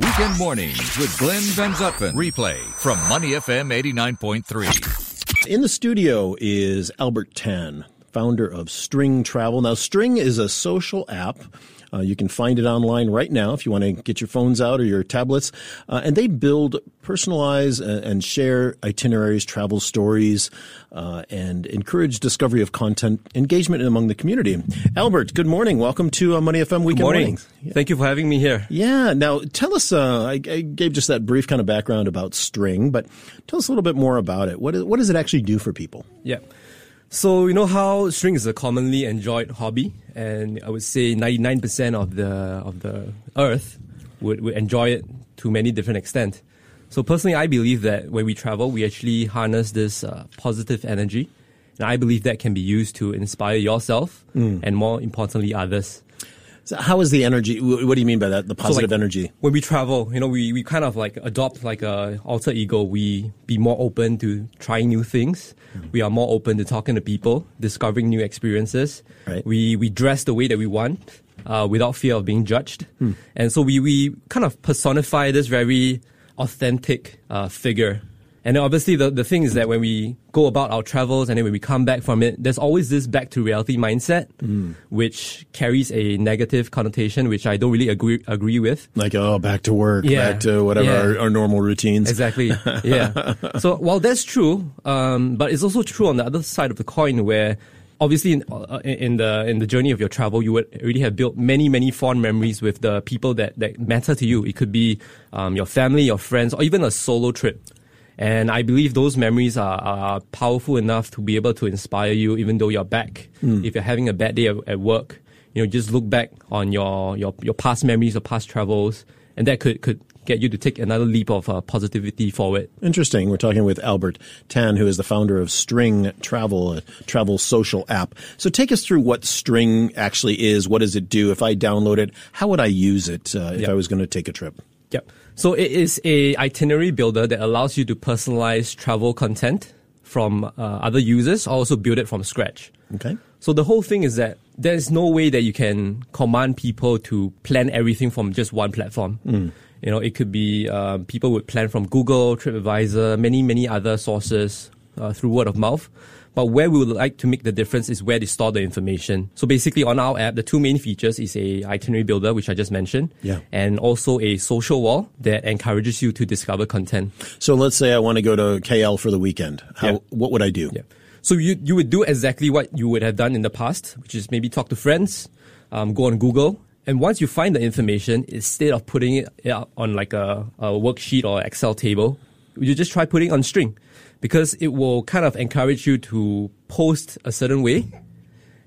Weekend mornings with Glenn Van Zutphen. Replay from Money FM 89.3. In the studio is Albert Tan, founder of String Travel. Now, String is a social app uh, you can find it online right now if you want to get your phones out or your tablets. Uh, and they build, personalize, and, and share itineraries, travel stories, uh, and encourage discovery of content engagement among the community. Albert, good morning. Welcome to uh, Money FM Weekend good morning. Mornings. Yeah. Thank you for having me here. Yeah. Now, tell us. Uh, I, I, gave just that brief kind of background about String, but tell us a little bit more about it. What, is, what does it actually do for people? Yeah. So you know how string is a commonly enjoyed hobby, and I would say 99% of the of the Earth would, would enjoy it to many different extent. So personally, I believe that when we travel, we actually harness this uh, positive energy, and I believe that can be used to inspire yourself mm. and more importantly others. So how is the energy? What do you mean by that? The positive so like, energy. When we travel, you know, we, we kind of like adopt like a alter ego. We be more open to trying new things. Mm. We are more open to talking to people, discovering new experiences. Right. We we dress the way that we want, uh, without fear of being judged. Mm. And so we we kind of personify this very authentic uh, figure and obviously, the, the thing is that when we go about our travels and then when we come back from it, there's always this back to reality mindset, mm. which carries a negative connotation, which I don't really agree agree with. Like, oh, back to work, yeah. back to whatever yeah. our, our, normal routines. Exactly. Yeah. so while that's true, um, but it's also true on the other side of the coin where obviously in, uh, in, the in the journey of your travel, you would already have built many many fond memories with the people that that matter to you. It could be um, your family, your friends, or even a solo trip. And I believe those memories are, are powerful enough to be able to inspire you, even though you're back. Mm. If you're having a bad day at, at, work, you know, just look back on your, your, your past memories or past travels, and that could, could get you to take another leap of uh, positivity forward. Interesting. We're talking with Albert Tan, who is the founder of String Travel, a travel social app. So take us through what String actually is. What does it do? If I download it, how would I use it uh, if yep. I was going to take a trip? Yep. So it is a itinerary builder that allows you to personalize travel content from uh, other users, also build it from scratch. Okay. So the whole thing is that there's no way that you can command people to plan everything from just one platform. Mm. You know, it could be uh, people would plan from Google, TripAdvisor, many many other sources uh, through word of mouth. But where we would like to make the difference is where they store the information. So basically on our app, the two main features is a itinerary builder, which I just mentioned, yeah. and also a social wall that encourages you to discover content. So let's say I want to go to KL for the weekend. How, yeah. what would I do? Yeah. So you, you would do exactly what you would have done in the past, which is maybe talk to friends, um, go on Google, and once you find the information, instead of putting it on like a, a worksheet or Excel table, you just try putting on string because it will kind of encourage you to post a certain way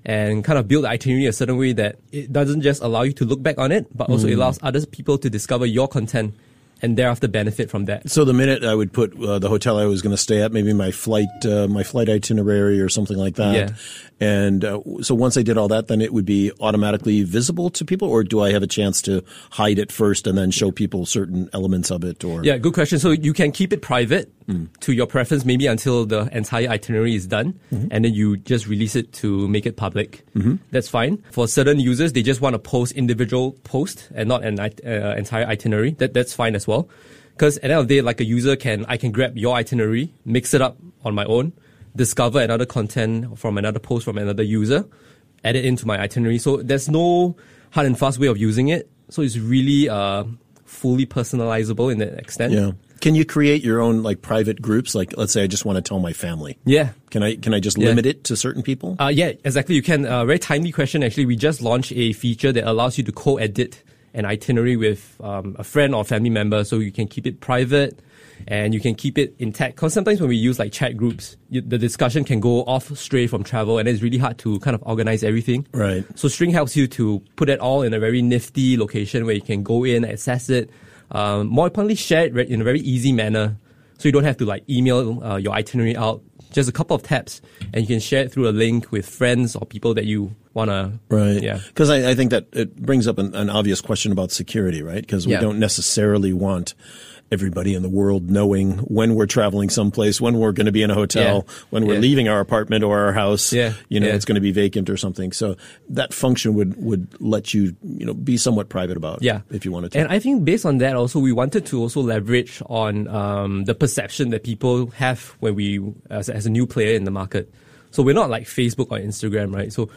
and kind of build the itinerary a certain way that it doesn't just allow you to look back on it, but also mm. allows other people to discover your content and thereafter benefit from that. So the minute I would put uh, the hotel I was going to stay at, maybe my flight, uh, my flight itinerary or something like that. Yeah. And uh, so once I did all that, then it would be automatically visible to people, or do I have a chance to hide it first and then show people certain elements of it? Or yeah, good question. So you can keep it private mm. to your preference, maybe until the entire itinerary is done, mm-hmm. and then you just release it to make it public. Mm-hmm. That's fine. For certain users, they just want to post individual post and not an uh, entire itinerary. That that's fine as well. Because at the end of the day, like a user can, I can grab your itinerary, mix it up on my own, discover another content from another post from another user, add it into my itinerary. So there's no hard and fast way of using it. So it's really uh, fully personalizable in that extent. Yeah. Can you create your own like private groups? Like, let's say I just want to tell my family. Yeah. Can I can I just yeah. limit it to certain people? Uh, yeah, exactly. You can. Uh, very timely question. Actually, we just launched a feature that allows you to co-edit an itinerary with um, a friend or family member, so you can keep it private and you can keep it intact. Because sometimes when we use like chat groups, you, the discussion can go off stray from travel, and it's really hard to kind of organize everything. Right. So String helps you to put it all in a very nifty location where you can go in, access it. Um, more importantly, share it in a very easy manner, so you don't have to like email uh, your itinerary out. Just a couple of taps, and you can share it through a link with friends or people that you want to. Right. Yeah. Because I, I, think that it brings up an, an obvious question about security, right? Because we yeah. don't necessarily want everybody in the world knowing when we're traveling someplace, when we're going to be in a hotel, Yeah. when we're Yeah. leaving our apartment or our house. Yeah. You know, it's going to be vacant or something. So that function would would let you you know be somewhat private about. Yeah. If you wanted to. And I think based on that also, we wanted to also leverage on um, the perception that people have when we, as, as a new player in the market. So we're not like Facebook or Instagram, right? So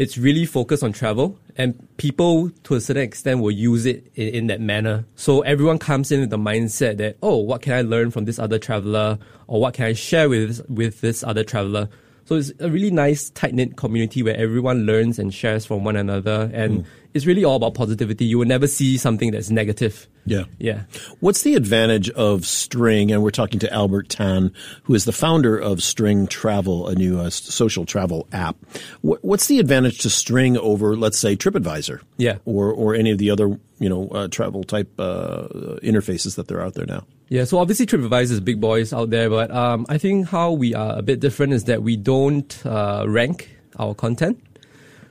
it's really focused on travel and people to a certain extent will use it in, in that manner. So everyone comes in with the mindset that, oh, what can I learn from this other traveler or what can I share with, with this other traveler? So it's a really nice tight knit community where everyone learns and shares from one another, and hmm. It's really all about positivity. You will never see something that's negative. Yeah. Yeah. What's the advantage of String? And we're talking to Albert Tan, who is the founder of String Travel, a new uh, social travel app. What, what's the advantage to String over, let's say, TripAdvisor? Yeah. Or or any of the other you know uh, travel type uh, interfaces that they're out there now. Yeah, so obviously TripAdvisor is big boys out there, but um, I think how we are a bit different is that we don't uh, rank our content,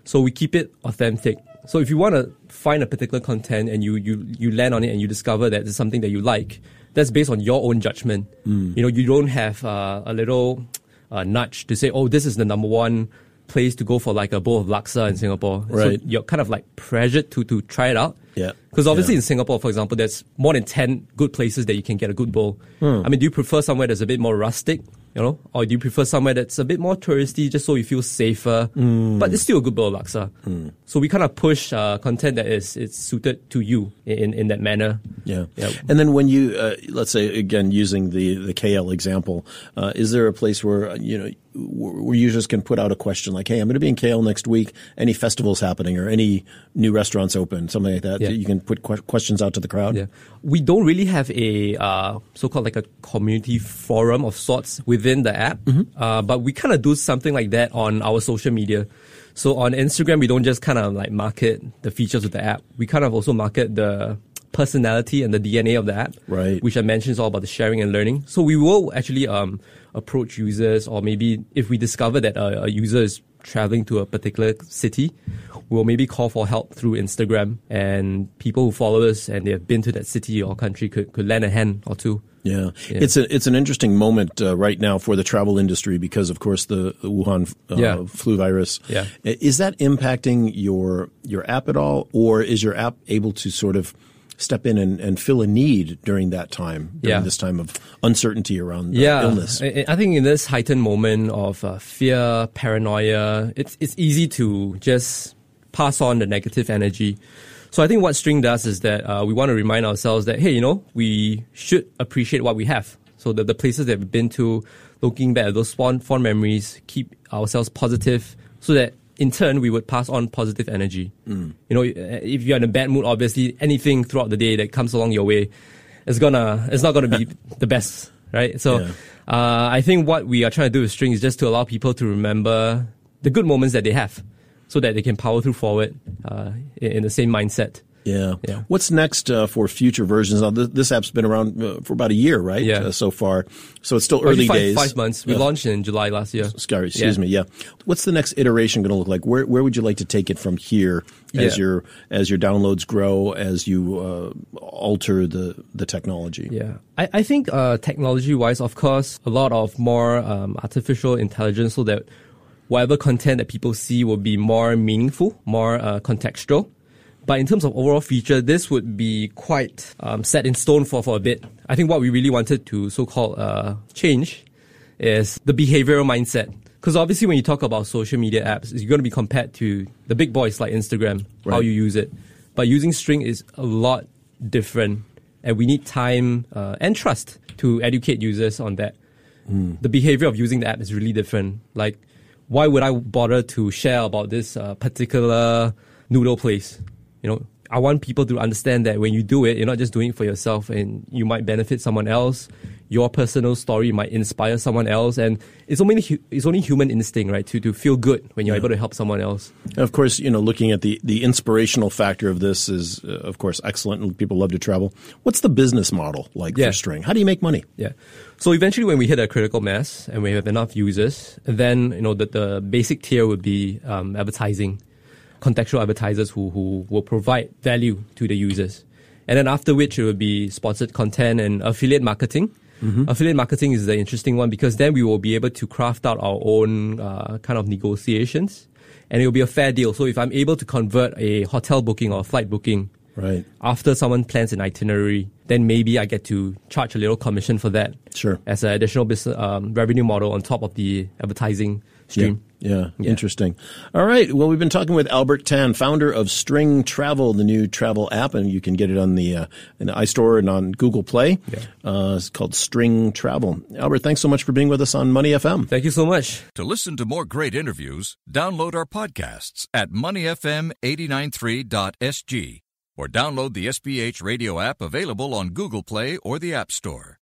so we keep it authentic. So if you want to find a particular content and you you you land on it and you discover that it's something that you like, that's based on your own judgment. You know, you don't have uh, a little uh, nudge to say, oh, this is the number one place to go for like a bowl of laksa in Singapore. Right. So you're kind of like pressured to to try it out. Yeah. Because obviously Yeah. in Singapore, for example, there's more than 10 good places that you can get a good bowl. Hmm. I mean, do you prefer somewhere that's a bit more rustic, you know? Or do you prefer somewhere that's a bit more touristy just so you feel safer? Hmm. But it's still a good bowl of laksa. So we kind of push uh, content that is it's suited to you in, in that manner. Yeah. Yeah. And then when you, uh, let's say again, using the, the KL example, uh, is there a place where, you know, where users can put out a question like, Hey, I'm going to be in KL next week. Any festivals happening or any new restaurants open, something like that. Yeah. You can put que- questions out to the crowd. Yeah. We don't really have a uh, so-called like a community forum of sorts within the app, uh, but we kind of do something like that on our social media. So on Instagram, we don't just kind of like market the features of the app. We kind of also market the personality and the DNA of the app, Right. Which I mentioned is all about the sharing and learning. So we will actually um, approach users, or maybe if we discover that a, a user is traveling to a particular city, we'll maybe call for help through Instagram, and people who follow us and they have been to that city or country could, could lend a hand or two. Yeah. It's a, it's an interesting moment uh, right now for the travel industry because, of course, the, the Wuhan uh, Yeah. flu virus. Yeah. Is that impacting your your app at all, or is your app able to sort of step in and, and fill a need during that time, during Yeah. this time of uncertainty around yeah, illness? I, I think in this heightened moment of uh, fear, paranoia, it's it's easy to just pass on the negative energy. So I think what String does is that uh, we want to remind ourselves that hey, you know, we should appreciate what we have. So the the places that we've been to, looking back at those fond fond memories, keep ourselves positive, so that in turn we would pass on positive energy. You know, if you're in a bad mood, obviously anything throughout the day that comes along your way it's gonna it's not gonna be the best, right? So Yeah. uh, I think what we are trying to do with String is just to allow people to remember the good moments that they have, so that they can power through forward uh, in the same mindset. Yeah. Yeah. What's next uh, for future versions? Now, this, this app's been around uh, for about a year, right? Yeah. Uh, so far, so it's still Maybe early five, days. Five months. We launched in July last year. Sorry, excuse Yeah. me. Yeah. What's the next iteration going to look like? Where where would you like to take it from here as Yeah. your as your downloads grow, as you uh, alter the the technology? Yeah, I, I think uh, technology wise, of course, a lot of more um, artificial intelligence so that whatever content that people see will be more meaningful, more uh, contextual. But in terms of overall feature, this would be quite um, set in stone for, for a bit. I think what we really wanted to so called uh, change is the behavioral mindset. Because obviously, when you talk about social media apps, you're going to be compared to the big boys like Instagram, how you use it. But using String is a lot different, and we need time uh, and trust to educate users on that. The behavior of using the app is really different. Like, why would I bother to share about this uh, particular noodle place? You know, I want people to understand that when you do it, you're not just doing it for yourself, and you might benefit someone else. Your personal story might inspire someone else, and it's only it's only human instinct, right, to to feel good when you're able to help someone else. And of course, you know, looking at the the inspirational factor of this is, uh, of course, excellent, and people love to travel. What's the business model like Yeah. for String? How do you make money? Yeah. So eventually, when we hit a critical mass and we have enough users, then you know the, the basic tier would be um, advertising, contextual advertisers who who will provide value to the users. And then after which it will be sponsored content and affiliate marketing. Mm-hmm. Affiliate marketing is the interesting one because then we will be able to craft out our own uh, kind of negotiations and it will be a fair deal. So if I'm able to convert a hotel booking or a flight booking right after someone plans an itinerary, then maybe I get to charge a little commission for that. Sure. As an additional business um, revenue model on top of the advertising stream. Yeah, yeah, interesting. All right. Well, we've been talking with Albert Tan, founder of String Travel, the new travel app, and you can get it on the uh, in the iStore and on Google Play. Yeah. Uh, it's called String Travel. Albert, thanks so much for being with us on Money FM. Thank you so much. To listen to more great interviews, download our podcasts at moneyfm893.sg or download the SPH radio app available on Google Play or the App Store.